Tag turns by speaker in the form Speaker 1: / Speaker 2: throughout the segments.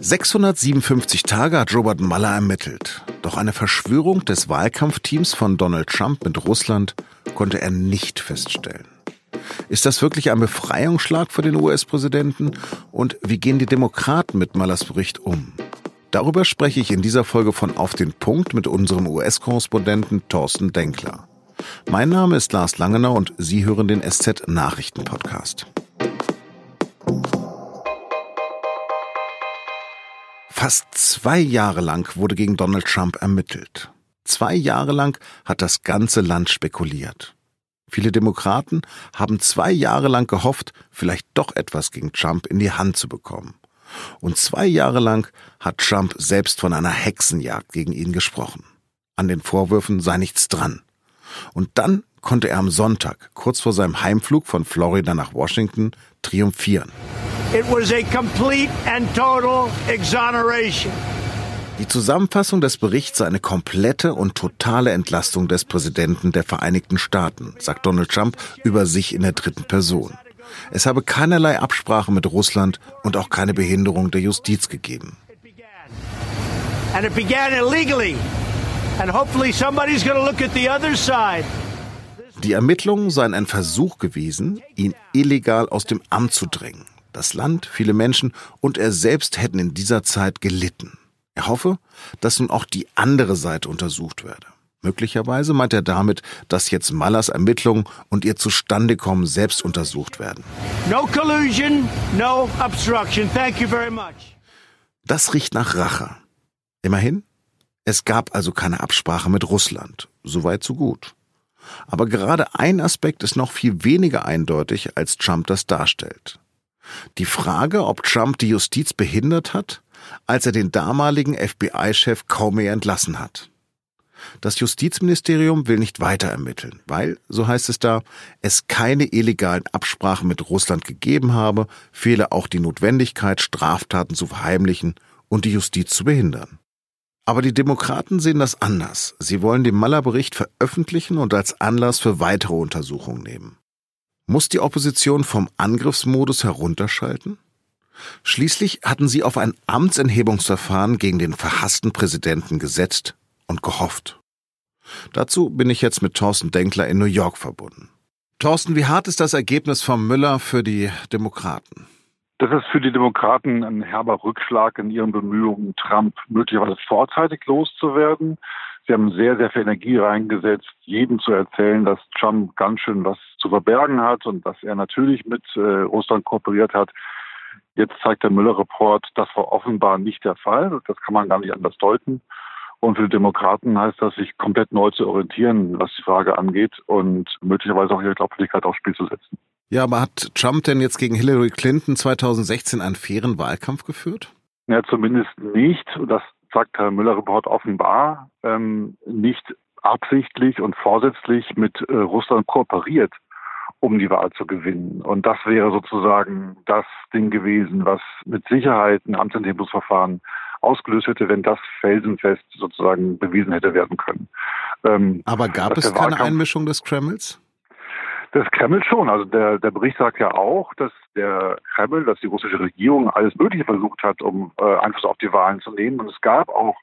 Speaker 1: 657 Tage hat Robert Mueller ermittelt. Doch eine Verschwörung des Wahlkampfteams von Donald Trump mit Russland konnte er nicht feststellen. Ist das wirklich ein Befreiungsschlag für den US-Präsidenten? Und wie gehen die Demokraten mit Muellers Bericht um? Darüber spreche ich in dieser Folge von Auf den Punkt mit unserem US-Korrespondenten Thorsten Denkler. Mein Name ist Lars Langenau und Sie hören den SZ-Nachrichten-Podcast. Fast zwei Jahre lang wurde gegen Donald Trump ermittelt. Zwei Jahre lang hat das ganze Land spekuliert. Viele Demokraten haben zwei Jahre lang gehofft, vielleicht doch etwas gegen Trump in die Hand zu bekommen. Und zwei Jahre lang hat Trump selbst von einer Hexenjagd gegen ihn gesprochen. An den Vorwürfen sei nichts dran. Und dann konnte er am Sonntag, kurz vor seinem Heimflug von Florida nach Washington, triumphieren. It was a complete and total exoneration. Die Zusammenfassung des Berichts sei eine komplette und totale Entlastung des Präsidenten der Vereinigten Staaten, sagt Donald Trump über sich in der dritten Person. Es habe keinerlei Absprache mit Russland und auch keine Behinderung der Justiz gegeben. And it began illegally. And hopefully somebody's going to look at the other side. Die Ermittlungen seien ein Versuch gewesen, ihn illegal aus dem Amt zu drängen. Das Land, viele Menschen und er selbst hätten in dieser Zeit gelitten. Er hoffe, dass nun auch die andere Seite untersucht werde. Möglicherweise meint er damit, dass jetzt Mallers Ermittlungen und ihr Zustandekommen selbst untersucht werden. No collusion, no obstruction. Thank you very much. Das riecht nach Rache. Immerhin, es gab also keine Absprache mit Russland. Soweit so gut. Aber gerade ein Aspekt ist noch viel weniger eindeutig, als Trump das darstellt. Die Frage, ob Trump die Justiz behindert hat, als er den damaligen FBI-Chef Comey entlassen hat. Das Justizministerium will nicht weiter ermitteln, weil, so heißt es da, es keine illegalen Absprachen mit Russland gegeben habe, fehle auch die Notwendigkeit, Straftaten zu verheimlichen und die Justiz zu behindern. Aber die Demokraten sehen das anders. Sie wollen den Maller-Bericht veröffentlichen und als Anlass für weitere Untersuchungen nehmen. Muss die Opposition vom Angriffsmodus herunterschalten? Schließlich hatten sie auf ein Amtsenthebungsverfahren gegen den verhassten Präsidenten gesetzt und gehofft. Dazu bin ich jetzt mit Thorsten Denkler in New York verbunden. Thorsten, wie hart ist das Ergebnis von Müller für die Demokraten?
Speaker 2: Das ist für die Demokraten ein herber Rückschlag in ihren Bemühungen, Trump möglicherweise vorzeitig loszuwerden. Sie haben sehr, sehr viel Energie reingesetzt, jedem zu erzählen, dass Trump ganz schön was zu verbergen hat und dass er natürlich mit äh, Russland kooperiert hat. Jetzt zeigt der Müller-Report, das war offenbar nicht der Fall. Das kann man gar nicht anders deuten. Und für die Demokraten heißt das, sich komplett neu zu orientieren, was die Frage angeht und möglicherweise auch ihre Glaubwürdigkeit aufs Spiel zu setzen.
Speaker 1: Ja, aber hat Trump denn jetzt gegen Hillary Clinton 2016 einen fairen Wahlkampf geführt?
Speaker 2: Ja, zumindest nicht. Das sagt Herr Müller-Report offenbar, ähm, nicht absichtlich und vorsätzlich mit äh, Russland kooperiert, um die Wahl zu gewinnen. Und das wäre sozusagen das Ding gewesen, was mit Sicherheit ein Amtsenthebungsverfahren ausgelöst hätte, wenn das felsenfest sozusagen bewiesen hätte werden können.
Speaker 1: Ähm, Aber gab es keine Einmischung des Kremls?
Speaker 2: Das Kreml schon. Also der, der Bericht sagt ja auch, dass der Kreml, dass die russische Regierung alles Mögliche versucht hat, um äh, Einfluss auf die Wahlen zu nehmen. Und es gab auch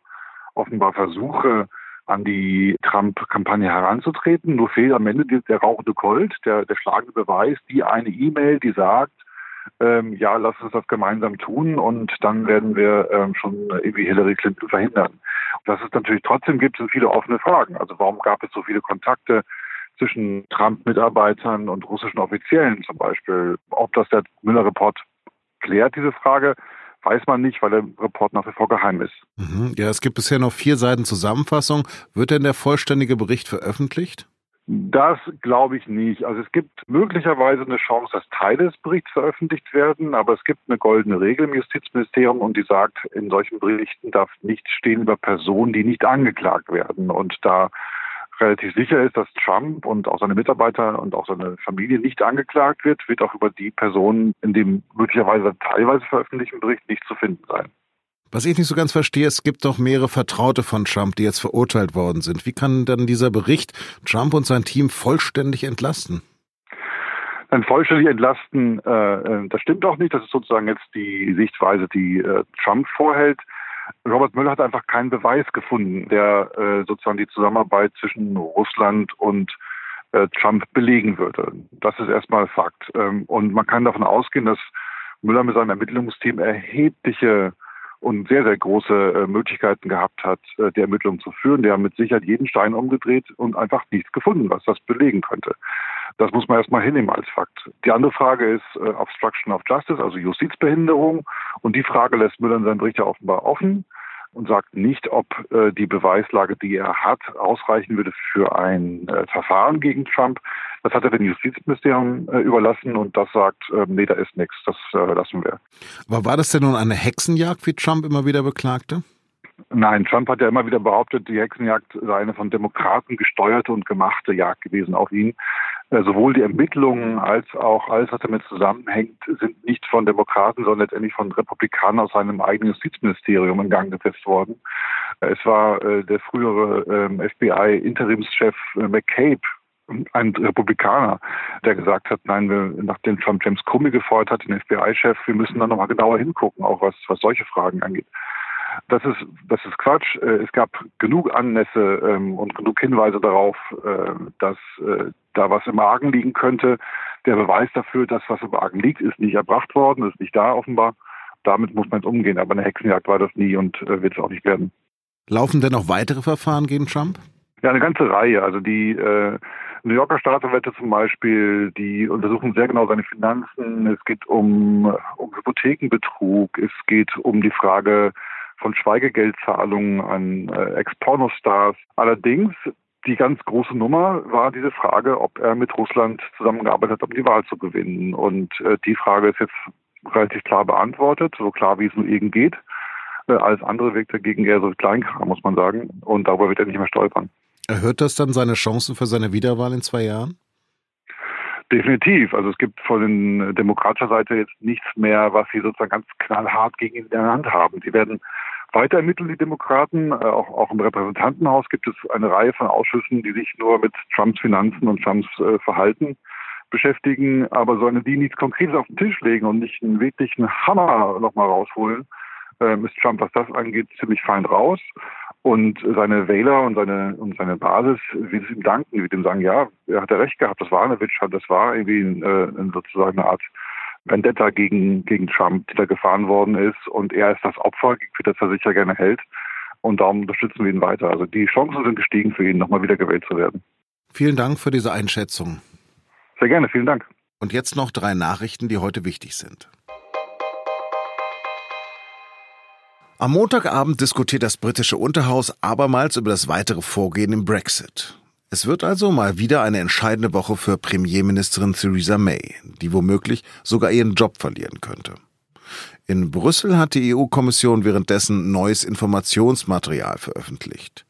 Speaker 2: offenbar Versuche, an die Trump-Kampagne heranzutreten. Nur fehlt am Ende der rauchende Colt, der, der schlagende Beweis, die eine E-Mail, die sagt, ähm, ja, lass uns das gemeinsam tun und dann werden wir ähm, schon irgendwie Hillary Clinton verhindern. Was es natürlich trotzdem gibt, sind viele offene Fragen. Also warum gab es so viele Kontakte zwischen Trump-Mitarbeitern und russischen Offiziellen zum Beispiel. Ob das der Müller-Report klärt, diese Frage, weiß man nicht, weil der Report nach wie vor geheim ist.
Speaker 1: Mhm. Ja, es gibt bisher noch vier Seiten Zusammenfassung. Wird denn der vollständige Bericht veröffentlicht?
Speaker 2: Das glaube ich nicht. Also es gibt möglicherweise eine Chance, dass Teile des Berichts veröffentlicht werden, aber es gibt eine goldene Regel im Justizministerium und die sagt, in solchen Berichten darf nichts stehen über Personen, die nicht angeklagt werden. Und da relativ sicher ist, dass Trump und auch seine Mitarbeiter und auch seine Familie nicht angeklagt wird, wird auch über die Personen in dem möglicherweise teilweise veröffentlichten Bericht nicht zu finden sein.
Speaker 1: Was ich nicht so ganz verstehe, es gibt doch mehrere Vertraute von Trump, die jetzt verurteilt worden sind. Wie kann dann dieser Bericht Trump und sein Team vollständig entlasten?
Speaker 2: Dann vollständig entlasten, äh, äh, das stimmt auch nicht. Das ist sozusagen jetzt die Sichtweise, die äh, Trump vorhält. Robert Müller hat einfach keinen Beweis gefunden, der äh, sozusagen die Zusammenarbeit zwischen Russland und äh, Trump belegen würde. Das ist erstmal Fakt. Ähm, und man kann davon ausgehen, dass Müller mit seinem Ermittlungsteam erhebliche und sehr, sehr große äh, Möglichkeiten gehabt hat, äh, die Ermittlungen zu führen. Der hat mit Sicherheit jeden Stein umgedreht und einfach nichts gefunden, was das belegen könnte. Das muss man erstmal hinnehmen als Fakt. Die andere Frage ist äh, Obstruction of Justice, also Justizbehinderung. Und die Frage lässt Müller in seinem Bericht ja offenbar offen und sagt nicht, ob äh, die Beweislage, die er hat, ausreichen würde für ein äh, Verfahren gegen Trump. Das hat er dem Justizministerium äh, überlassen und das sagt, äh, nee, da ist nichts, das äh, lassen wir.
Speaker 1: Aber war das denn nun eine Hexenjagd, wie Trump immer wieder beklagte?
Speaker 2: Nein, Trump hat ja immer wieder behauptet, die Hexenjagd sei eine von Demokraten gesteuerte und gemachte Jagd gewesen auf ihn. Äh, sowohl die Ermittlungen als auch alles, was damit zusammenhängt, sind nicht von Demokraten, sondern letztendlich von Republikanern aus seinem eigenen Justizministerium in Gang gesetzt worden. Äh, es war äh, der frühere ähm, FBI-Interimschef McCabe, ein Republikaner, der gesagt hat, nein, wir, nachdem Trump James Comey gefeuert hat, den FBI-Chef, wir müssen da nochmal genauer hingucken, auch was, was solche Fragen angeht. Das ist, das ist Quatsch. Äh, es gab genug Annässe ähm, und genug Hinweise darauf, äh, dass äh, da was im Argen liegen könnte. Der Beweis dafür, dass was im Argen liegt, ist nicht erbracht worden, ist nicht da offenbar. Damit muss man jetzt umgehen. Aber eine Hexenjagd war das nie und wird es auch nicht werden.
Speaker 1: Laufen denn noch weitere Verfahren gegen Trump?
Speaker 2: Ja, eine ganze Reihe. Also die äh, New Yorker Staatsanwälte zum Beispiel, die untersuchen sehr genau seine Finanzen. Es geht um, um Hypothekenbetrug. Es geht um die Frage, von Schweigegeldzahlungen an äh, Ex-Pornostars. Allerdings die ganz große Nummer war diese Frage, ob er mit Russland zusammengearbeitet hat, um die Wahl zu gewinnen. Und äh, die Frage ist jetzt relativ klar beantwortet, so klar wie es nur irgend geht. Äh, alles andere wirkt dagegen eher so Kleinkram, muss man sagen. Und darüber wird er nicht mehr stolpern.
Speaker 1: Erhöht das dann seine Chancen für seine Wiederwahl in zwei Jahren?
Speaker 2: Definitiv. Also es gibt von den demokratischer Seite jetzt nichts mehr, was sie sozusagen ganz knallhart gegen ihn in der Hand haben. Sie werden weiter ermitteln, die Demokraten. Äh, auch, auch im Repräsentantenhaus gibt es eine Reihe von Ausschüssen, die sich nur mit Trumps Finanzen und Trumps äh, Verhalten beschäftigen. Aber sollen die nichts Konkretes auf den Tisch legen und nicht einen wirklichen Hammer nochmal rausholen, äh, ist Trump, was das angeht, ziemlich fein raus. Und seine Wähler und seine, und seine Basis wird es ihm danken, wird ihm sagen, ja, er hat ja recht gehabt, das war eine Witch, das war irgendwie äh, sozusagen eine Art Vendetta gegen, gegen Trump, die da gefahren worden ist. Und er ist das Opfer, für das er sich ja gerne hält. Und darum unterstützen wir ihn weiter. Also die Chancen sind gestiegen für ihn, nochmal wieder gewählt zu werden.
Speaker 1: Vielen Dank für diese Einschätzung.
Speaker 2: Sehr gerne, vielen Dank.
Speaker 1: Und jetzt noch drei Nachrichten, die heute wichtig sind. Am Montagabend diskutiert das britische Unterhaus abermals über das weitere Vorgehen im Brexit. Es wird also mal wieder eine entscheidende Woche für Premierministerin Theresa May, die womöglich sogar ihren Job verlieren könnte. In Brüssel hat die EU-Kommission währenddessen neues Informationsmaterial veröffentlicht.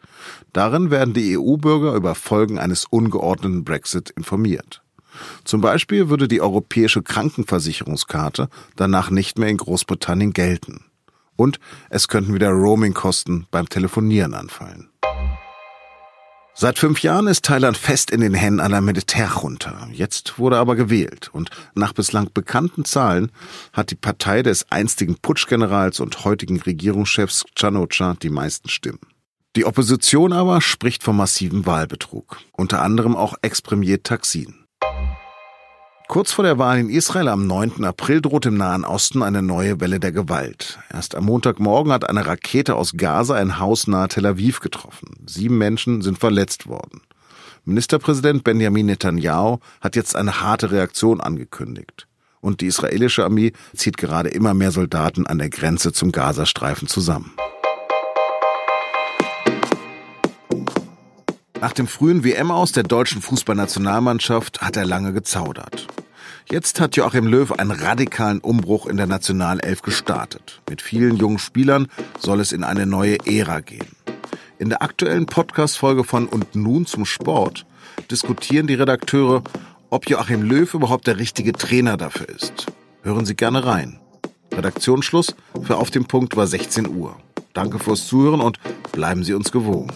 Speaker 1: Darin werden die EU-Bürger über Folgen eines ungeordneten Brexit informiert. Zum Beispiel würde die europäische Krankenversicherungskarte danach nicht mehr in Großbritannien gelten. Und es könnten wieder Roamingkosten beim Telefonieren anfallen. Seit fünf Jahren ist Thailand fest in den Händen einer Militärjunta. Jetzt wurde aber gewählt und nach bislang bekannten Zahlen hat die Partei des einstigen Putschgenerals und heutigen Regierungschefs Chanocha die meisten Stimmen. Die Opposition aber spricht vom massiven Wahlbetrug, unter anderem auch Ex-Premier Taksin. Kurz vor der Wahl in Israel am 9. April droht im Nahen Osten eine neue Welle der Gewalt. Erst am Montagmorgen hat eine Rakete aus Gaza ein Haus nahe Tel Aviv getroffen. Sieben Menschen sind verletzt worden. Ministerpräsident Benjamin Netanyahu hat jetzt eine harte Reaktion angekündigt. Und die israelische Armee zieht gerade immer mehr Soldaten an der Grenze zum Gazastreifen zusammen. Nach dem frühen WM aus der deutschen Fußballnationalmannschaft hat er lange gezaudert. Jetzt hat Joachim Löw einen radikalen Umbruch in der Nationalelf gestartet. Mit vielen jungen Spielern soll es in eine neue Ära gehen. In der aktuellen Podcast-Folge von Und nun zum Sport diskutieren die Redakteure, ob Joachim Löw überhaupt der richtige Trainer dafür ist. Hören Sie gerne rein. Redaktionsschluss für Auf dem Punkt war 16 Uhr. Danke fürs Zuhören und bleiben Sie uns gewogen.